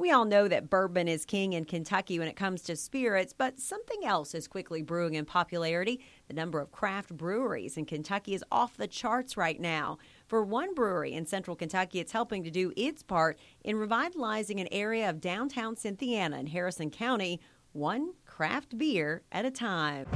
We all know that bourbon is king in Kentucky when it comes to spirits, but something else is quickly brewing in popularity. The number of craft breweries in Kentucky is off the charts right now. For one brewery in central Kentucky, it's helping to do its part in revitalizing an area of downtown Cynthiana in Harrison County, one craft beer at a time.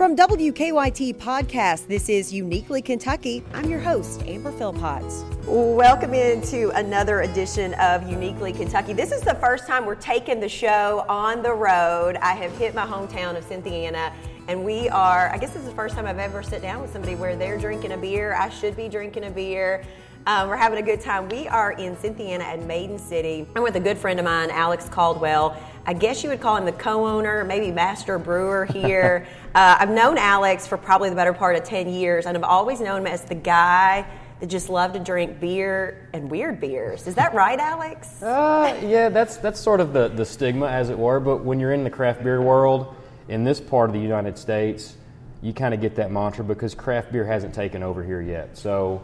From WKYT Podcast, this is Uniquely Kentucky. I'm your host, Amber Philpott. Welcome into another edition of Uniquely Kentucky. This is the first time we're taking the show on the road. I have hit my hometown of Cynthiana, and we are, I guess this is the first time I've ever sat down with somebody where they're drinking a beer. I should be drinking a beer. Um, we're having a good time. We are in Cynthiana at Maiden City. I'm with a good friend of mine, Alex Caldwell. I guess you would call him the co-owner, maybe master brewer here. uh, I've known Alex for probably the better part of 10 years, and I've always known him as the guy that just loved to drink beer and weird beers. Is that right, Alex? Uh, yeah, that's that's sort of the, the stigma, as it were. But when you're in the craft beer world, in this part of the United States, you kind of get that mantra because craft beer hasn't taken over here yet. So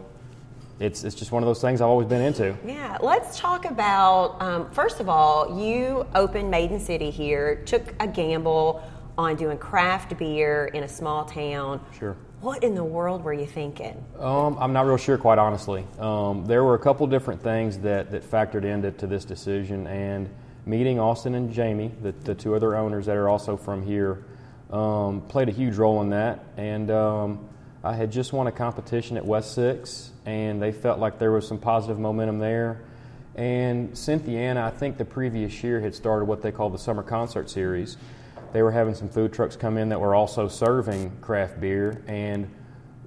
it's, it's just one of those things I've always been into. Yeah, let's talk about um, first of all, you opened Maiden City here, took a gamble on doing craft beer in a small town. Sure. What in the world were you thinking? Um, I'm not real sure, quite honestly. Um, there were a couple different things that, that factored into to this decision, and meeting Austin and Jamie, the, the two other owners that are also from here, um, played a huge role in that. And um, I had just won a competition at West Six, and they felt like there was some positive momentum there. And Cynthiana, I think the previous year had started what they call the Summer Concert Series. They were having some food trucks come in that were also serving craft beer, and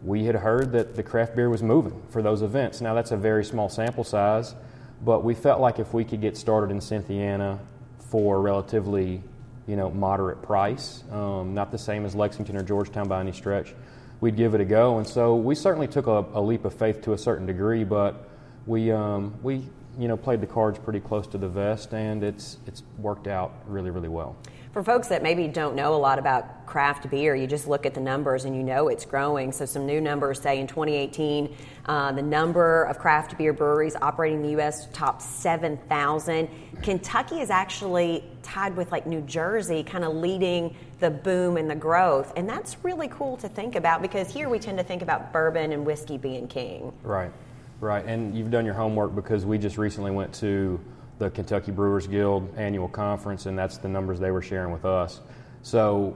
we had heard that the craft beer was moving for those events. Now, that's a very small sample size, but we felt like if we could get started in Cynthiana for a relatively you know, moderate price, um, not the same as Lexington or Georgetown by any stretch, we'd give it a go. And so we certainly took a, a leap of faith to a certain degree, but we, um, we you know, played the cards pretty close to the vest, and it's, it's worked out really, really well. For folks that maybe don't know a lot about craft beer, you just look at the numbers and you know it's growing. So, some new numbers say in 2018, uh, the number of craft beer breweries operating in the U.S. topped 7,000. Kentucky is actually tied with like New Jersey, kind of leading the boom and the growth. And that's really cool to think about because here we tend to think about bourbon and whiskey being king. Right, right. And you've done your homework because we just recently went to the Kentucky Brewers Guild annual conference, and that's the numbers they were sharing with us. So,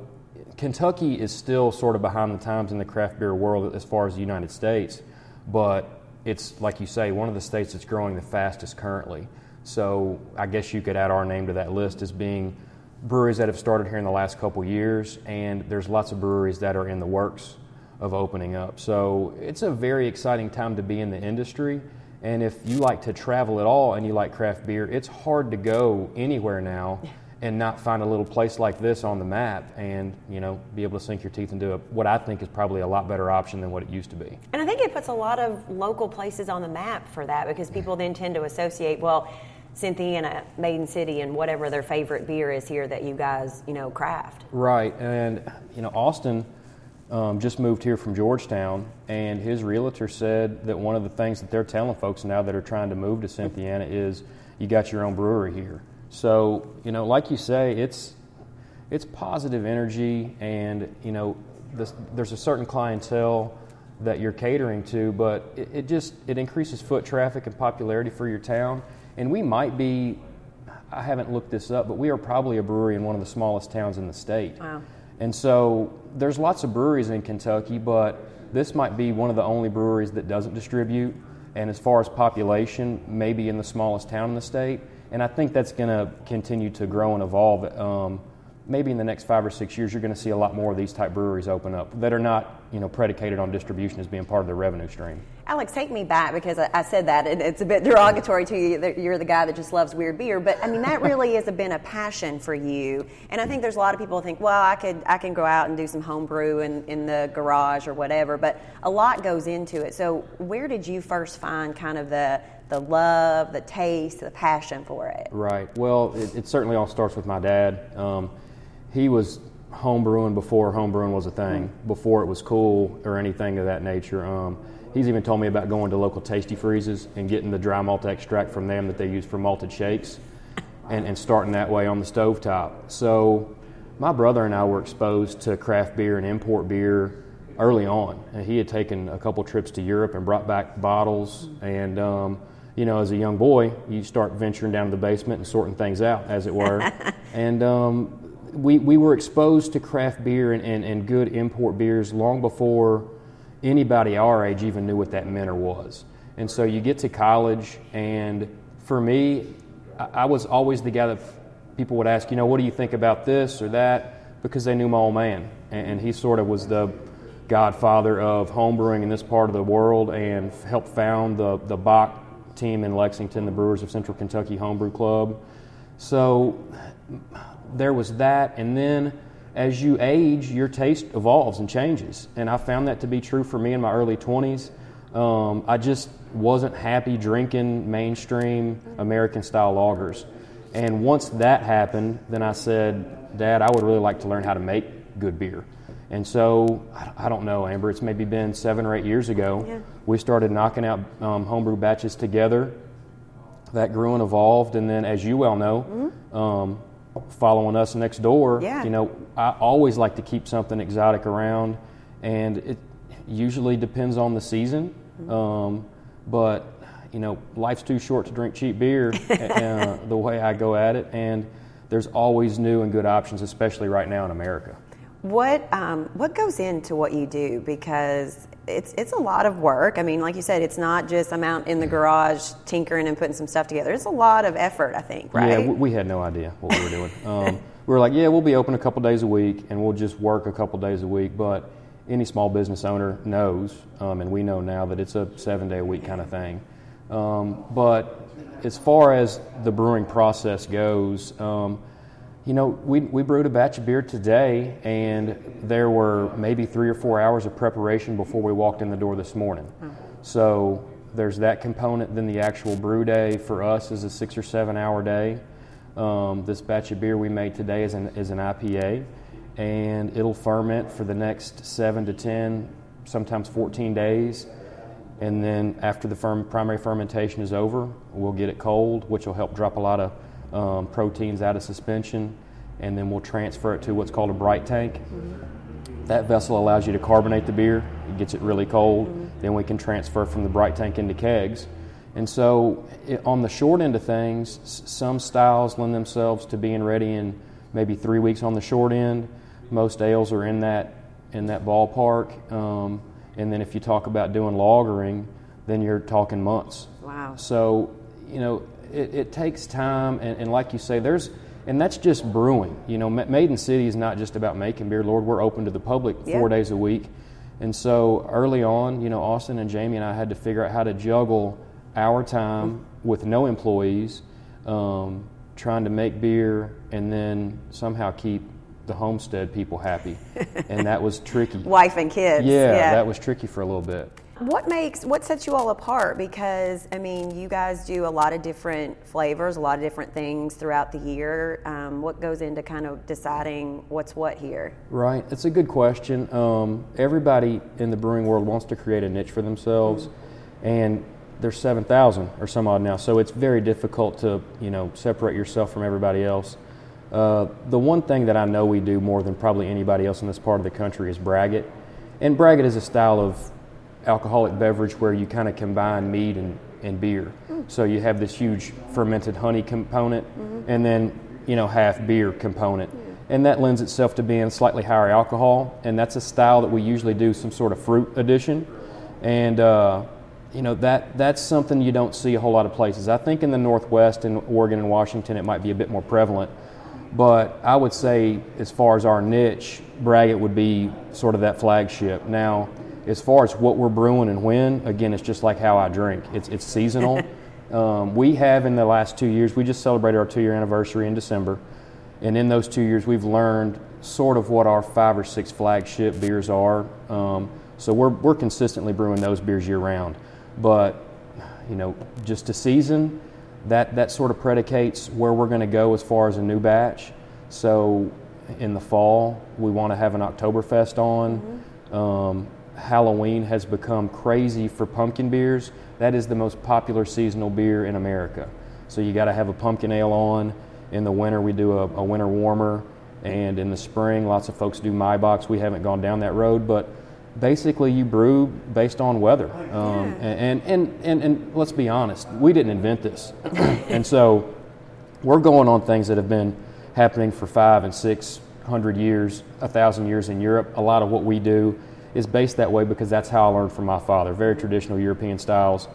Kentucky is still sort of behind the times in the craft beer world as far as the United States, but it's like you say, one of the states that's growing the fastest currently. So, I guess you could add our name to that list as being breweries that have started here in the last couple years, and there's lots of breweries that are in the works of opening up. So, it's a very exciting time to be in the industry and if you like to travel at all and you like craft beer, it's hard to go anywhere now and not find a little place like this on the map and you know be able to sink your teeth into a, what I think is probably a lot better option than what it used to be. And I think it puts a lot of local places on the map for that because people then tend to associate well. Cynthiana, uh, Maiden City, and whatever their favorite beer is here that you guys, you know, craft. Right, and you know, Austin um, just moved here from Georgetown, and his realtor said that one of the things that they're telling folks now that are trying to move to Cynthiana is you got your own brewery here. So, you know, like you say, it's it's positive energy, and you know, this, there's a certain clientele that you're catering to, but it, it just it increases foot traffic and popularity for your town. And we might be, I haven't looked this up, but we are probably a brewery in one of the smallest towns in the state. Wow. And so there's lots of breweries in Kentucky, but this might be one of the only breweries that doesn't distribute. And as far as population, maybe in the smallest town in the state. And I think that's going to continue to grow and evolve. Um, maybe in the next five or six years, you're going to see a lot more of these type breweries open up that are not, you know, predicated on distribution as being part of their revenue stream. Alex, take me back because I, said that and it's a bit derogatory to you that you're the guy that just loves weird beer. But I mean, that really has been a passion for you. And I think there's a lot of people who think, well, I could I can go out and do some home brew in, in the garage or whatever. But a lot goes into it. So where did you first find kind of the the love, the taste, the passion for it? Right. Well, it, it certainly all starts with my dad. Um, he was homebrewing before homebrewing was a thing, before it was cool or anything of that nature. Um, he's even told me about going to local tasty freezes and getting the dry malt extract from them that they use for malted shakes and, and starting that way on the stovetop. So my brother and I were exposed to craft beer and import beer early on. And he had taken a couple trips to Europe and brought back bottles. And, um, you know, as a young boy, you start venturing down to the basement and sorting things out, as it were. and um, we, we were exposed to craft beer and, and, and good import beers long before anybody our age even knew what that meant or was. And so you get to college, and for me, I, I was always the guy that people would ask, you know, what do you think about this or that? Because they knew my old man. And, and he sort of was the godfather of homebrewing in this part of the world and helped found the, the BOCK team in Lexington, the Brewers of Central Kentucky Homebrew Club. So there was that. And then as you age, your taste evolves and changes. And I found that to be true for me in my early 20s. Um, I just wasn't happy drinking mainstream American style lagers. And once that happened, then I said, Dad, I would really like to learn how to make good beer. And so, I don't know, Amber, it's maybe been seven or eight years ago. Yeah. We started knocking out um, homebrew batches together. That grew and evolved. And then, as you well know, mm-hmm. um, following us next door, yeah. you know, I always like to keep something exotic around. And it usually depends on the season. Mm-hmm. Um, but you know, life's too short to drink cheap beer, uh, the way I go at it, and there's always new and good options, especially right now in America. What um, what goes into what you do? Because it's it's a lot of work. I mean, like you said, it's not just I'm out in the garage tinkering and putting some stuff together. It's a lot of effort, I think. Right? Yeah, we had no idea what we were doing. Um, we were like, yeah, we'll be open a couple days a week, and we'll just work a couple days a week. But any small business owner knows, um, and we know now that it's a seven day a week kind of thing. Um, but as far as the brewing process goes, um, you know, we, we brewed a batch of beer today, and there were maybe three or four hours of preparation before we walked in the door this morning. Oh. So there's that component. Then the actual brew day for us is a six or seven hour day. Um, this batch of beer we made today is an, is an IPA, and it'll ferment for the next seven to 10, sometimes 14 days. And then after the firm, primary fermentation is over, we'll get it cold, which will help drop a lot of um, proteins out of suspension. And then we'll transfer it to what's called a bright tank. Mm-hmm. That vessel allows you to carbonate the beer. It gets it really cold. Mm-hmm. Then we can transfer from the bright tank into kegs. And so, it, on the short end of things, s- some styles lend themselves to being ready in maybe three weeks on the short end. Most ales are in that in that ballpark. Um, and then if you talk about doing lagering, then you're talking months. Wow. So, you know, it, it takes time, and, and, like you say, there's, and that's just brewing. You know, Maiden City is not just about making beer. Lord, we're open to the public yeah. four days a week. And so early on, you know, Austin and Jamie and I had to figure out how to juggle our time mm-hmm. with no employees, um, trying to make beer, and then somehow keep the homestead people happy, and that was tricky. Wife and kids. Yeah, yeah, that was tricky for a little bit. What makes what sets you all apart? Because I mean, you guys do a lot of different flavors, a lot of different things throughout the year. Um, what goes into kind of deciding what's what here? Right, it's a good question. Um, everybody in the brewing world wants to create a niche for themselves, mm-hmm. and there's seven thousand or some odd now, so it's very difficult to you know separate yourself from everybody else. Uh, the one thing that I know we do more than probably anybody else in this part of the country is braggot. And braggot is a style of alcoholic beverage where you kind of combine mead and, and beer. Mm. So you have this huge fermented honey component mm-hmm. and then, you know, half beer component. And that lends itself to being slightly higher alcohol. And that's a style that we usually do some sort of fruit addition. And, uh, you know, that, that's something you don't see a whole lot of places. I think in the Northwest, in Oregon and Washington, it might be a bit more prevalent but I would say, as far as our niche, Braggot would be sort of that flagship. Now, as far as what we're brewing and when, again, it's just like how I drink. It's it's seasonal. um, we have in the last two years, we just celebrated our two-year anniversary in December, and in those two years, we've learned sort of what our five or six flagship beers are. Um, so we're we're consistently brewing those beers year round, but you know, just a season that, that sort of predicates where we're going to go as far as a new batch. So, in the fall. We want to have an Oktoberfest on. Mm-hmm. Um, Halloween has become crazy for pumpkin beers. That is the most popular seasonal beer in America. So you got to have a pumpkin ale on. In the winter, we do a, a, winter warmer, and in the spring, lots of folks do Maibocks. We haven't gone down that road, but basically, you brew based on weather. Um, and, and, and, and let's be honest, we didn't invent this, and so we're going on things that have been happening for five and six hundred years, a thousand years in Europe. A lot of what we do is based that way because that's how I learned from my father. Very traditional European styles,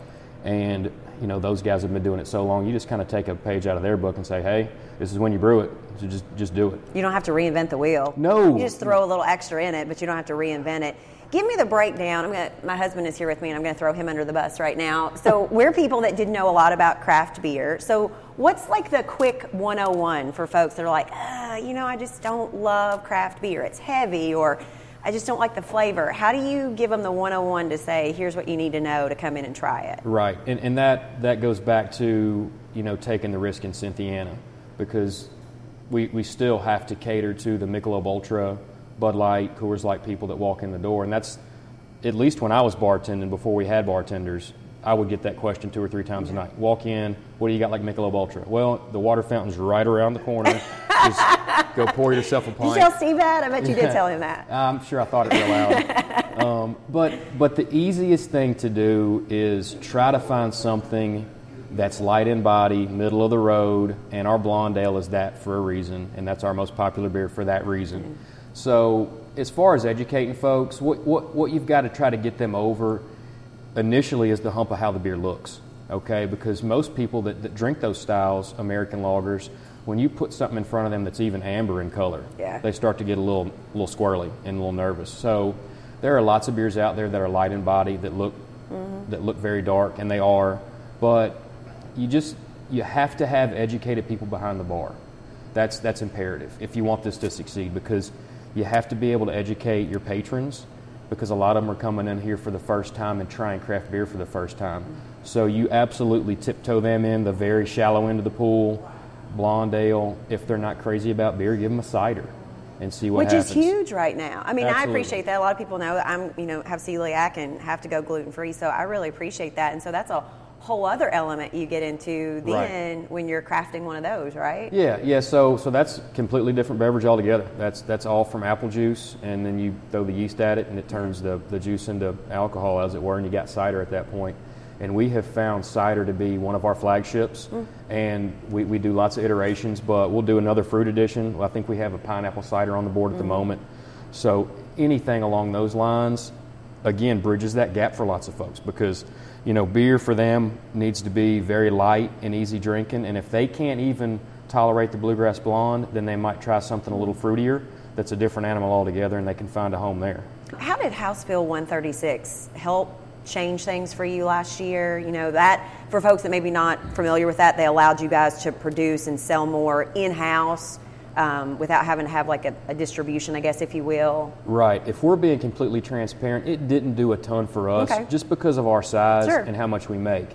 and you know those guys have been doing it so long. You just kind of take a page out of their book and say, "Hey, this is when you brew it. So just just do it." You don't have to reinvent the wheel. No, you just throw a little extra in it, but you don't have to reinvent it. Give me the breakdown. I'm gonna, my husband is here with me, and I'm going to throw him under the bus right now. So we're people that didn't know a lot about craft beer. So what's like the quick 101 for folks that are like, uh, you know, I just don't love craft beer. It's heavy, or I just don't like the flavor. How do you give them the 101 to say, here's what you need to know to come in and try it? Right, and, and that, that goes back to, you know, taking the risk in Cynthiana because we, we still have to cater to the Michelob Ultra, Bud Light, Coors Light people that walk in the door. And that's, at least when I was bartending, before we had bartenders, I would get that question two or three times a night. Walk in, what do you got like Michelob Ultra? Well, the water fountain's right around the corner. Just go pour yourself a pint. Did you tell Steve that? I bet you did tell him that. I'm sure I thought it real loud. um, but but the easiest thing to do is try to find something that's light in body, middle of the road, and our blonde ale is that for a reason, and that's our most popular beer for that reason. Mm-hmm. So as far as educating folks, what, what, what you've got to try to get them over initially is the hump of how the beer looks, okay? Because most people that, that drink those styles, American lagers, when you put something in front of them that's even amber in color, yeah. they start to get a little, little squirrely and a little nervous. So there are lots of beers out there that are light in body that look, mm-hmm. that look very dark, and they are, but you just you have to have educated people behind the bar. That's that's imperative if you want this to succeed because you have to be able to educate your patrons because a lot of them are coming in here for the first time and trying craft beer for the first time. So you absolutely tiptoe them in the very shallow end of the pool, blonde ale. If they're not crazy about beer, give them a cider and see what Which happens. is huge right now. I mean, Absolutely. I appreciate that. A lot of people know that I'm, you know, have celiac and have to go gluten free, so I really appreciate that. And so that's a whole other element you get into then right. when you're crafting one of those, right? Yeah, yeah. So so that's completely different beverage altogether. That's that's all from apple juice, and then you throw the yeast at it, and it turns the, the juice into alcohol, as it were, and you got cider at that point. And we have found cider to be one of our flagships, mm. and we, we do lots of iterations, but we'll do another fruit edition. I think we have a pineapple cider on the board at mm. the moment. So anything along those lines, again, bridges that gap for lots of folks because you know, beer for them needs to be very light and easy drinking. And if they can't even tolerate the bluegrass blonde, then they might try something a little fruitier that's a different animal altogether and they can find a home there. How did House Bill 136 help change things for you last year? You know, that for folks that maybe not familiar with that, they allowed you guys to produce and sell more in house um, without having to have like a, a, distribution, I guess, if you will. Right. If we're being completely transparent, it didn't do a ton for us okay. just because of our size sure. and how much we make.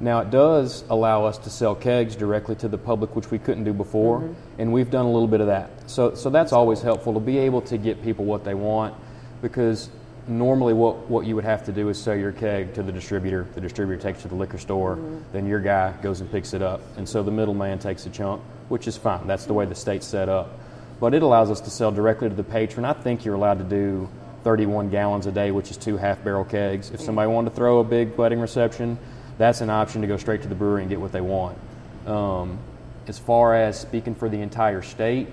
Now, it does allow us to sell kegs directly to the public, which we couldn't do before, mm-hmm. and we've done a little bit of that. So, so that's always helpful to be able to get people what they want because normally what, what you would have to do is sell your keg to the distributor. The distributor takes it to the liquor store, mm-hmm. then your guy goes and picks it up. And so the middleman takes a chunk, which is fine. That's the way the state's set up. But it allows us to sell directly to the patron. I think you're allowed to do 31 gallons a day, which is two half barrel kegs. If somebody wanted to throw a big wedding reception, that's an option to go straight to the brewery and get what they want. Um, as far as speaking for the entire state,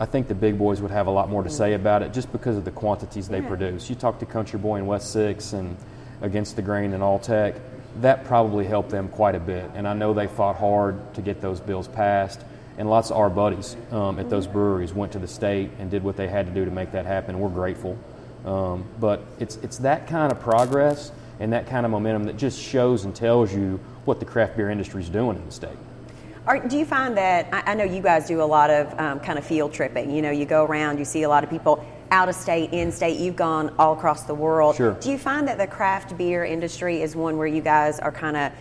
I think the big boys would have a lot more to say about it just because of the quantities they yeah. produce. You talk to Country Boy and West Six and Against the Grain and Alltech, that probably helped them quite a bit. And I know they fought hard to get those bills passed. And lots of our buddies um, at those breweries went to the state and did what they had to do to make that happen. We're grateful. Um, but it's, it's that kind of progress and that kind of momentum that just shows and tells you what the craft beer industry is doing in the state. Are, do you find that I, I, know you guys do a lot of um, kind of field tripping? You know, you go around, you see a lot of people out of state, in state. You've gone all across the world. Sure. Do you find that the craft beer industry is one where you guys are kind of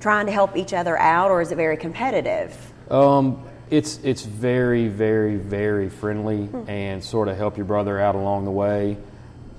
trying to help each other out, or is it very competitive? Um, It's it's very very very friendly hmm. and sort of help your brother out along the way.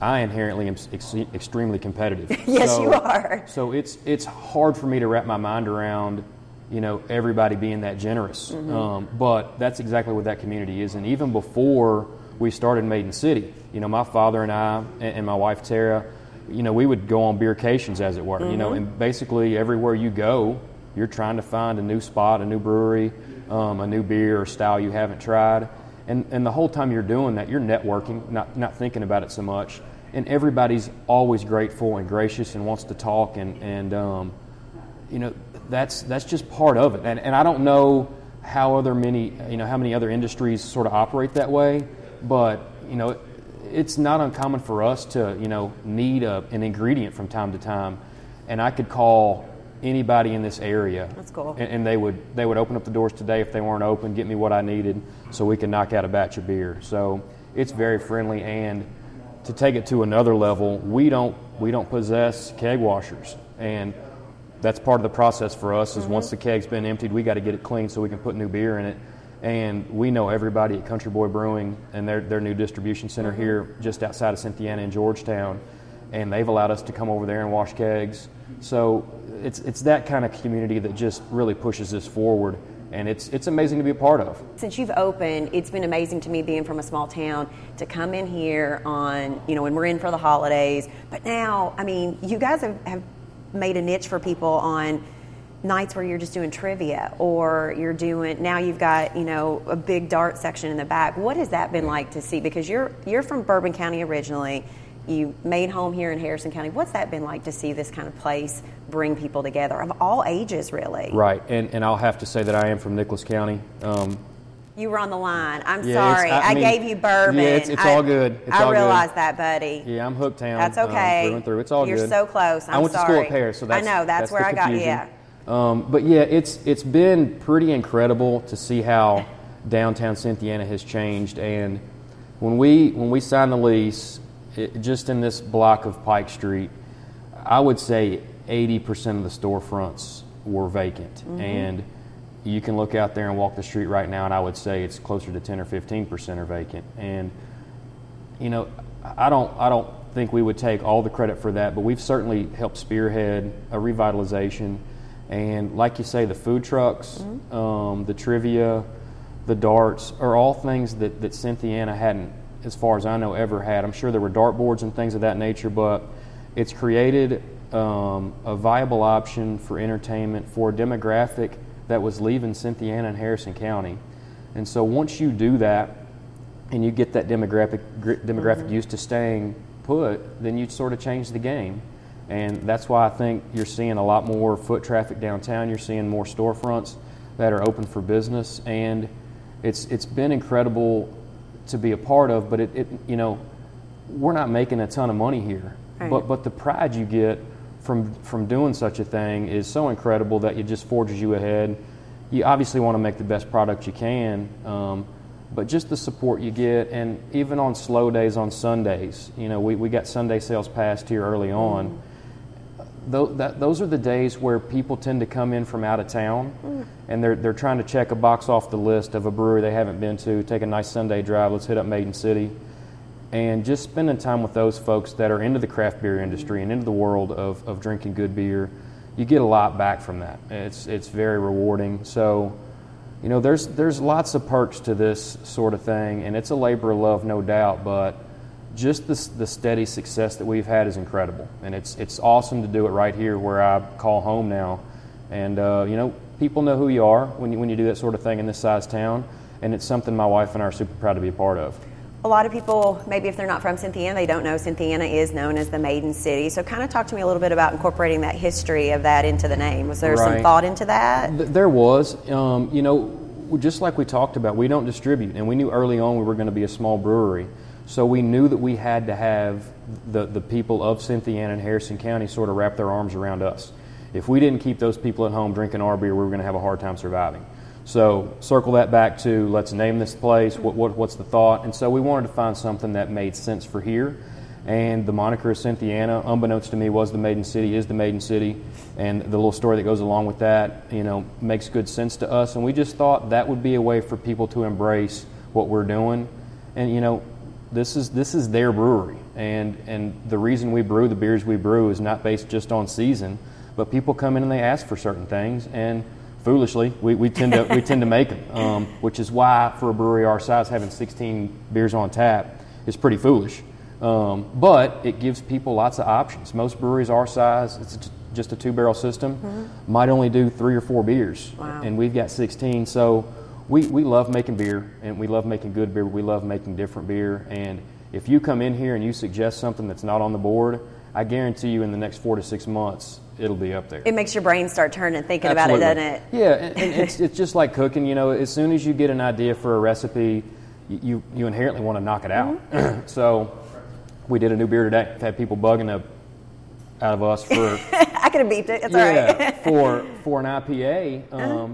I inherently am ex- extremely competitive. yes, so, you are. So it's it's hard for me to wrap my mind around, you know, everybody being that generous. Mm-hmm. Um, but that's exactly what that community is. And even before we started Maiden City, you know, my father and I and, and my wife Tara, you know, we would go on beercations, as it were. Mm-hmm. You know, mm-hmm. and basically everywhere you go, you're trying to find a new spot, a new brewery, um, a new beer or style you haven't tried. And, and the whole time you're doing that, you're networking, not, not thinking about it so much. And everybody's always grateful and gracious and wants to talk. And and um, you know that's that's just part of it. And, and I don't know how other many you know how many other industries sort of operate that way. But you know it's not uncommon for us to you know need a, an ingredient from time to time. And I could call anybody in this area that's cool and, and they would they would open up the doors today if they weren't open get me what I needed so we could knock out a batch of beer so it's very friendly and to take it to another level, we don't we don't possess keg washers, and that's part of the process for us. Is mm-hmm. once the keg's been emptied, we got to get it clean so we can put new beer in it. And we know everybody at Country Boy Brewing and their their new distribution center mm-hmm. here, just outside of Cynthiana in Georgetown, and they've allowed us to come over there and wash kegs. So it's it's that kind of community that just really pushes this forward and it's it's amazing to be a part of. Since you've opened, it's been amazing to me being from a small town to come in here on you know when we're in for the holidays. But now, I mean, you guys have, have made a niche for people on nights where you're just doing trivia or you're doing now you've got you know a big dart section in the back what has that been like to see because you're you're from bourbon county originally you made home here in Harrison County. What's that been like to see this kind of place bring people together of all ages, really? Right, and, and I'll have to say that I am from Nicholas County. Um, you were on the line. I'm yeah, sorry. I, I mean, gave you bourbon. Yeah, it's, it's I, all good. It's I all realize good. that, buddy. Yeah, I'm hooked town. That's okay. Um, through and through. It's all You're good. You're so close. I'm i went sorry. to school at Paris, so that's I know that's, that's where I got. Yeah. Um, but yeah, it's it's been pretty incredible to see how downtown Cynthiana has changed. And when we when we signed the lease, it, just in this block of Pike Street, I would say 80% of the storefronts were vacant. Mm-hmm. And you can look out there and walk the street right now, and I would say it's closer to 10 or 15% are vacant. And, you know, I don't, I don't think we would take all the credit for that, but we've certainly helped spearhead a revitalization. And like you say, the food trucks, mm-hmm. um, the trivia, the darts are all things that, that Cynthiana hadn't as far as I know, ever had. I'm sure there were dartboards and things of that nature, but it's created um, a viable option for entertainment for a demographic that was leaving Cynthiana and Harrison County. And so once you do that, and you get that demographic demographic mm-hmm. used to staying put, then you sort of change the game. And that's why I think you're seeing a lot more foot traffic downtown. You're seeing more storefronts that are open for business, and it's it's been incredible to be a part of. But it, it you know, we're not making a ton of money here. Right. But but the pride you get from from doing such a thing is so incredible that it just forges you ahead. You obviously want to make the best product you can, um, but just the support you get, and even on slow days on Sundays, you know, we, we got Sunday sales passed here early on. Mm that, those are the days where people tend to come in from out of town mm. and they're, they're trying to check a box off the list of a brewery they haven't been to, take a nice Sunday drive, let's hit up Maiden City. And just spending time with those folks that are into the craft beer industry and into the world of, of drinking good beer, you get a lot back from that. It's, it's very rewarding. So, you know, there's, there's lots of perks to this sort of thing, and it's a labor of love, no doubt, but just the, the steady success that we've had is incredible, and it's it's awesome to do it right here where I call home now. And uh, you know, people know who you are when you, when you do that sort of thing in this size town, and it's something my wife and I are super proud to be a part of. A lot of people, maybe if they're not from Cynthiana, they don't know Cynthiana is known as the Maiden City. So, kind of talk to me a little bit about incorporating that history of that into the name. Was there right. some thought into that? Th- there was. Um, you know, just like we talked about, we don't distribute, and we knew early on we were going to be a small brewery. So we knew that we had to have the, the people of Cynthiana Harrison County sort of wrap their arms around us. If we didn't keep those people at home drinking our beer, we were going to have a hard time surviving. So circle that back to let's name this place. What, what, what's the thought? And so we wanted to find something that made sense for here. And the moniker of Cynthiana, unbeknownst to me, was the Maiden City, is the Maiden City, and the little story that goes along with that, you know, makes good sense to us. And we just thought that would be a way for people to embrace what we're doing. And you know, this is this is their brewery, and and the reason we brew the beers we brew is not based just on season, but people come in and they ask for certain things, and foolishly we, we tend to we tend to make them, um, which is why for a brewery our size having 16 beers on tap is pretty foolish. Um, but it gives people lots of options. Most breweries our size, it's just a two barrel system, mm-hmm. might only do three or four beers, wow. and we've got 16. So we, we love making beer, and we love making good beer. We love making different beer, and if you come in here and you suggest something that's not on the board, I guarantee you in the next four to six months it'll be up there. It makes your brain start turning, thinking Absolutely. about it, doesn't it? Yeah, and, and it's, it's just like cooking. You know, as soon as you get an idea for a recipe, you you inherently want to knock it out. Mm-hmm. so we did a new beer today. I've had people bugging the out of us for. I could have beeped it. It's yeah, all right. for for an IPA. Um, uh-huh.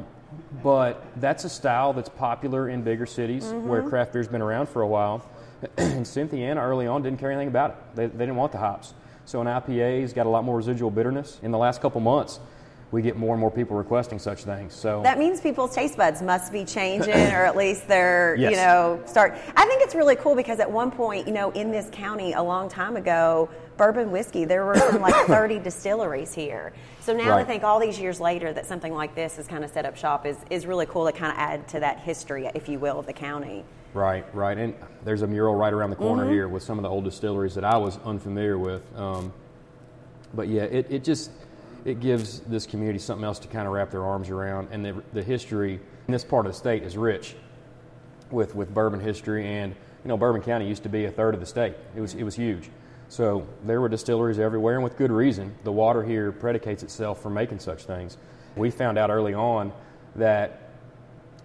But that's a style that's popular in bigger cities mm-hmm. where craft beer's been around for a while. and Cynthiana early on didn't care anything about it. They, they didn't want the hops. So an IPA's got a lot more residual bitterness. In the last couple months, we get more and more people requesting such things. So that means people's taste buds must be changing, or at least they're yes. you know start. I think it's really cool because at one point, you know, in this county a long time ago, bourbon whiskey there were like 30 distilleries here. So now right. I think all these years later that something like this has kind of set up shop is is really cool to kind of add to that history, if you will, of the county. Right, right, and there's a mural right around the corner mm-hmm. here with some of the old distilleries that I was unfamiliar with. Um, but yeah, it, it just it gives this community something else to kind of wrap their arms around. And the, the history in this part of the state is rich with, with bourbon history. And, you know, Bourbon County used to be a third of the state, it was, it was huge. So there were distilleries everywhere, and with good reason. The water here predicates itself for making such things. We found out early on that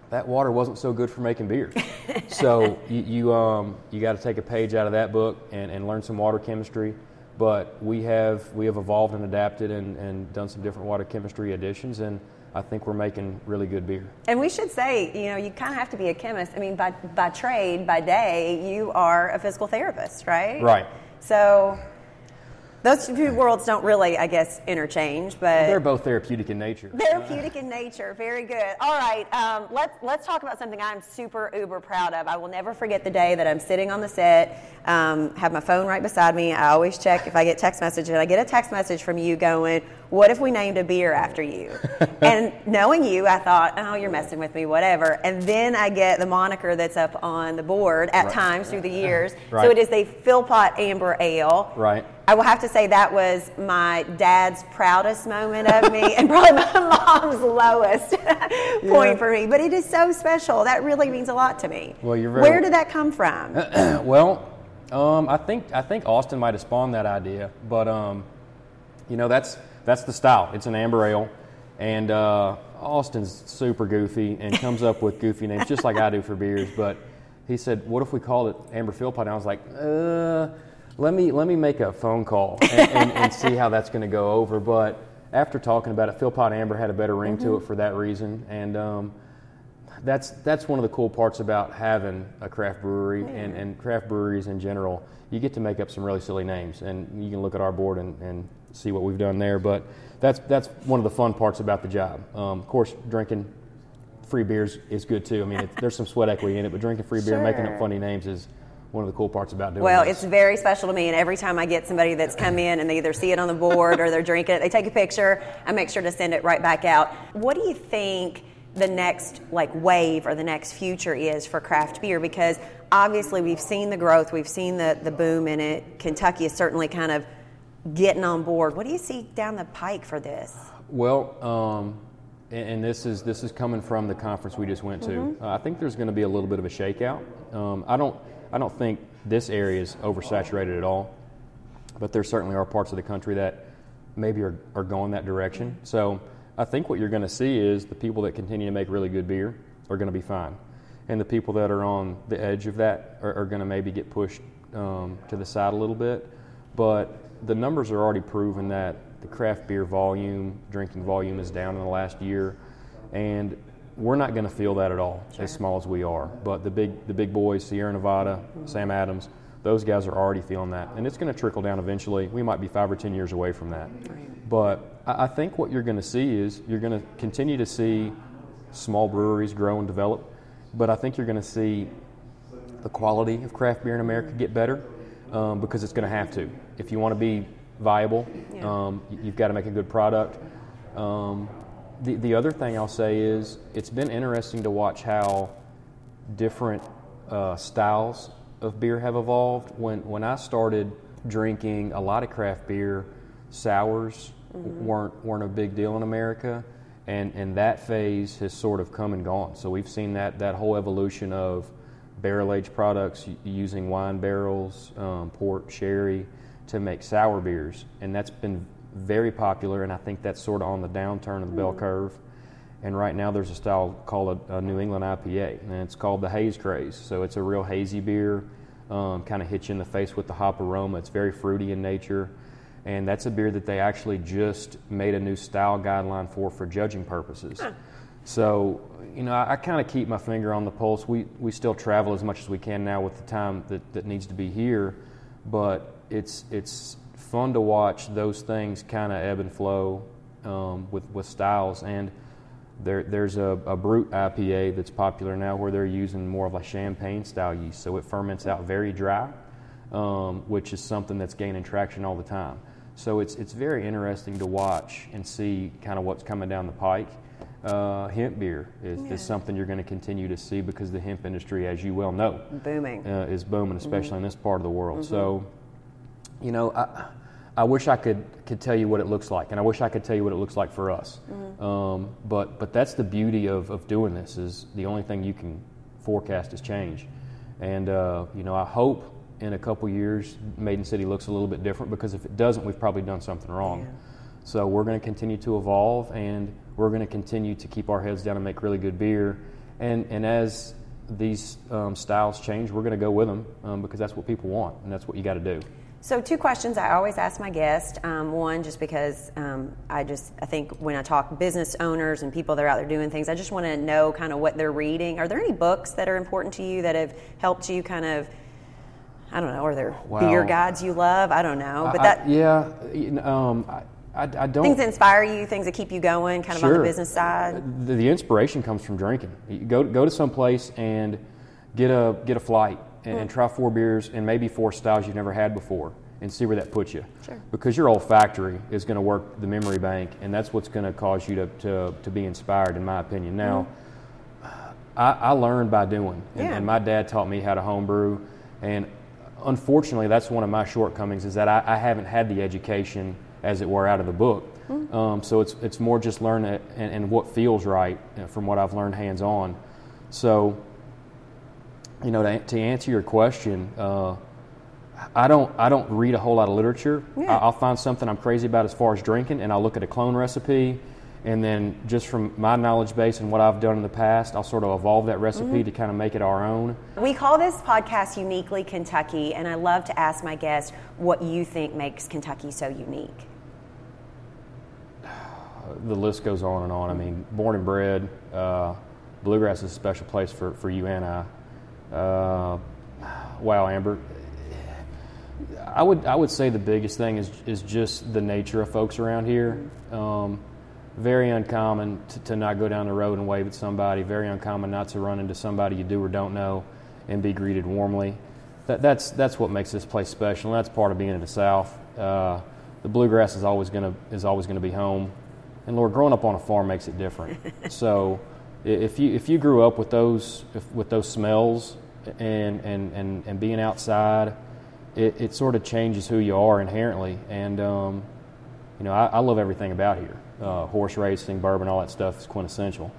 that water wasn't so good for making beer. so you you, um, you got to take a page out of that book and, and learn some water chemistry but we have we have evolved and adapted and, and done some different water chemistry additions and I think we're making really good beer. And we should say, you know, you kind of have to be a chemist. I mean, by by trade, by day, you are a physical therapist, right? Right. So those two worlds don't really, I guess, interchange, but they're both therapeutic in nature. Therapeutic in nature, very good. All right, um, let's let's talk about something I'm super uber proud of. I will never forget the day that I'm sitting on the set, um, have my phone right beside me. I always check if I get text messages. I get a text message from you going, "What if we named a beer after you?" and knowing you, I thought, "Oh, you're messing with me, whatever." And then I get the moniker that's up on the board at right. times through the years. Right. So it is the Philpott Amber Ale. Right. I will have to say that was my dad's proudest moment of me and probably my mom's lowest point yeah. for me. But it is so special. That really means a lot to me. Well, you're very Where did that come from? well, um, I think I think Austin might have spawned that idea, but um, you know that's that's the style. It's an amber ale, and uh, Austin's super goofy and comes up with goofy names just like I do for beers. But he said, "What if we called it Amber Philpott?" And I was like, "Uh." Let me let me make a phone call and, and, and see how that's going to go over. But after talking about it, Philpott Amber had a better ring mm-hmm. to it for that reason, and um, that's that's one of the cool parts about having a craft brewery and, and craft breweries in general. You get to make up some really silly names, and you can look at our board and, and see what we've done there. But that's that's one of the fun parts about the job. Um, of course, drinking free beers is good too. I mean, it, there's some sweat equity in it, but drinking free beer, sure. making up funny names is one of the cool parts about doing well this. it's very special to me and every time i get somebody that's come in and they either see it on the board or they're drinking it they take a picture i make sure to send it right back out. What do you think the next like wave or the next future is for craft beer? Because obviously we've seen the growth we've seen the, the boom in it. Kentucky is certainly kind of getting on board. What do you see down the pike for this? Well um, and, and, this is this is coming from the conference we just went to. Mm-hmm. uh, i think there's going to be a little bit of a shakeout. Um, i don't I don't think this area is oversaturated at all, but there certainly are parts of the country that maybe are, are going that direction. So I think what you're going to see is the people that continue to make really good beer are going to be fine. And the people that are on the edge of that are, are going to maybe get pushed um, to the side a little bit. But the numbers are already proven that the craft beer volume, drinking volume, is down in the last year. And we're not going to feel that at all, sure. as small as we are. But the big, the big boys, Sierra Nevada, mm-hmm. Sam Adams, those guys are already feeling that, and it's going to trickle down eventually. We might be five or ten years away from that, right. but I, I think what you're going to see is you're going to continue to see small breweries grow and develop, but I think you're going to see the quality of craft beer in America get better um, because it's going to have to. If you want to be viable, yeah. um, you've got to make a good product. Um, the, the other thing I'll say is it's been interesting to watch how different uh, styles of beer have evolved. When when I started drinking a lot of craft beer, sours mm-hmm. weren't weren't a big deal in America, and and that phase has sort of come and gone. So we've seen that that whole evolution of barrel aged products using wine barrels, um, port, sherry to make sour beers, and that's been very popular. And I think that's sort of on the downturn of the bell mm-hmm. curve. And right now, there's a style called a, a, New England IPA, and it's called the Haze Craze. So it's a real hazy beer, um, kind of hits you in the face with the hop aroma. It's very fruity in nature, and that's a beer that they actually just made a new style guideline for for judging purposes. Huh. So, you know, I, I kind of keep my finger on the pulse. We we still travel as much as we can now with the time that, that needs to be here, but it's it's fun to watch those things kind of ebb and flow um, with with styles and there, there's a, a brut IPA that's popular now where they're using more of a champagne style yeast, so it ferments out very dry, um, which is something that's gaining traction all the time. So it's it's very interesting to watch and see kind of what's coming down the pike. Uh, hemp beer is, yeah. is something you're going to continue to see because the hemp industry, as you well know, booming uh, is booming, especially mm-hmm. in this part of the world. Mm-hmm. So, you know, I, I wish I could, could tell you what it looks like, and I wish I could tell you what it looks like for us. Mm-hmm. Um, but, but that's the beauty of, of doing this is the only thing you can forecast is change. And, uh, you know, I hope in a couple years Maiden City looks a little bit different because if it doesn't, we've probably done something wrong. Yeah. So we're going to continue to evolve, and we're going to continue to keep our heads down and make really good beer. And, and as these um, styles change, we're going to go with them um, because that's what people want, and that's what you got to do. So, two questions I always ask my guests. Um, one, just because um, I just I think when I talk business owners and people that are out there doing things, I just want to know kind of what they're reading. Are there any books that are important to you that have helped you kind of? I don't know. Are there beer guides you love? I don't know, but that I, yeah. Um, I, I, don't things that inspire you, things that keep you going, kind of sure. on the business side. The, the inspiration comes from drinking. You go go to some place and get a get a flight and, and, try four beers and maybe four styles you've never had before and see where that puts you. Sure. Because your olfactory is going to work the memory bank, and that's what's going to cause you to, to, to be inspired, in my opinion. Now, mm-hmm. I, I, learned by doing, and, yeah. and, my dad taught me how to homebrew, and unfortunately, that's one of my shortcomings is that I, I haven't had the education, as it were, out of the book. Mm-hmm. Um, so it's, it's more just learning and, and, what feels right uh, from what I've learned hands on. So, you know, to, to answer your question, uh, I don't I don't read a whole lot of literature. Yeah. I'll find something I'm crazy about as far as drinking, and I'll look at a clone recipe, and then just from my knowledge base and what I've done in the past, I'll sort of evolve that recipe mm-hmm. to kind of make it our own. We call this podcast Uniquely Kentucky, and I love to ask my guests what you think makes Kentucky so unique. The list goes on and on. I mean, born and bred, uh, bluegrass is a special place for, for you and I. Uh, wow, Amber, I would I would say the biggest thing is is just the nature of folks around here. Um, very uncommon to, to, not go down the road and wave at somebody. Very uncommon not to run into somebody you do or don't know and be greeted warmly. That, that's that's what makes this place special. And that's part of being in the South. Uh, the bluegrass is always gonna is always gonna be home. And Lord, growing up on a farm makes it different. so if you if you grew up with those if, with those smells and, and, and, and being outside it, it sort of changes who you are inherently. And, um, you know, I, I, love everything about here. Uh, horse racing, bourbon, all that stuff is quintessential.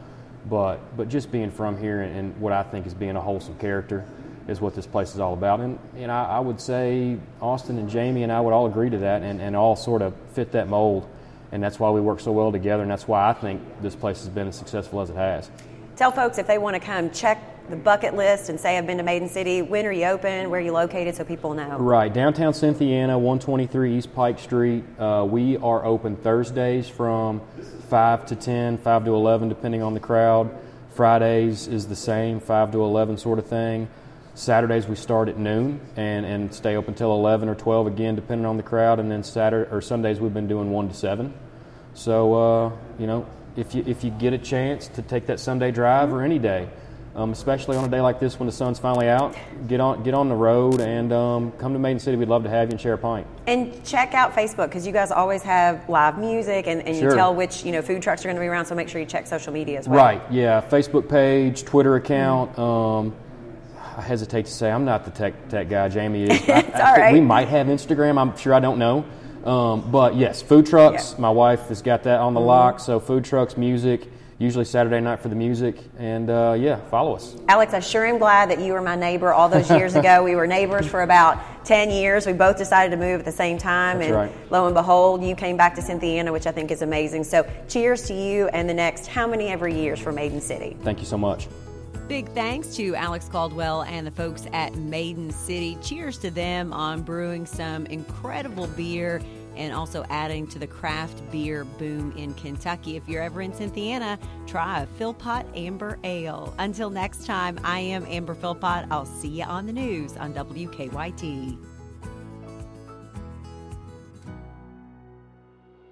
But, but just being from here and, and, what I think is being a wholesome character is what this place is all about. And, and I, I, would say Austin and Jamie and I would all agree to that and, and all sort of fit that mold. And that's why we work so well together. And that's why I think this place has been as successful as it has. Tell folks if they want to come check the bucket list and say I've been to Maiden City. When are you open? Where are you located so people know? Right, downtown Cynthiana, 123 East Pike Street. Uh, we are open Thursdays from 5 to 10, 5 to 11, depending on the crowd. Fridays is the same, 5 to 11 sort of thing. Saturdays we start at noon and, and stay open till 11 or 12 again, depending on the crowd. And then Saturday or Sundays we've been doing one to seven. So uh, you know, if you if you get a chance to take that Sunday drive or any day, um, especially on a day like this when the sun's finally out, get on get on the road and um, come to Maiden City. We'd love to have you and share a pint. And check out Facebook because you guys always have live music and, and Sure. you tell which you know food trucks are going to be around. So make sure you check social media as well. Right. Yeah. Facebook page, Twitter account. Um, I hesitate to say I'm not the tech tech guy. Jamie is. I, I all think right. We might have Instagram. I'm sure I don't know. Um, but yes, food trucks. Yeah. Mm-hmm. My wife has got that on the lock. So food trucks, music. Usually Saturday night for the music, and uh, yeah, follow us. Alex, I sure am glad that you were my neighbor all those years ago. We were neighbors for about 10 years. We both decided to move at the same time. That's and right. lo and behold, you came back to Cynthiana, which I think is amazing. So cheers to you and the next how many ever years for Maiden City. Thank you so much. Big thanks to Alex Caldwell and the folks at Maiden City. Cheers to them on brewing some incredible beer and also adding to the craft beer boom in Kentucky. If you're ever in Cynthiana, try a Philpott Amber Ale. Until next time, I am Amber Philpott. I'll see you on the news on WKYT.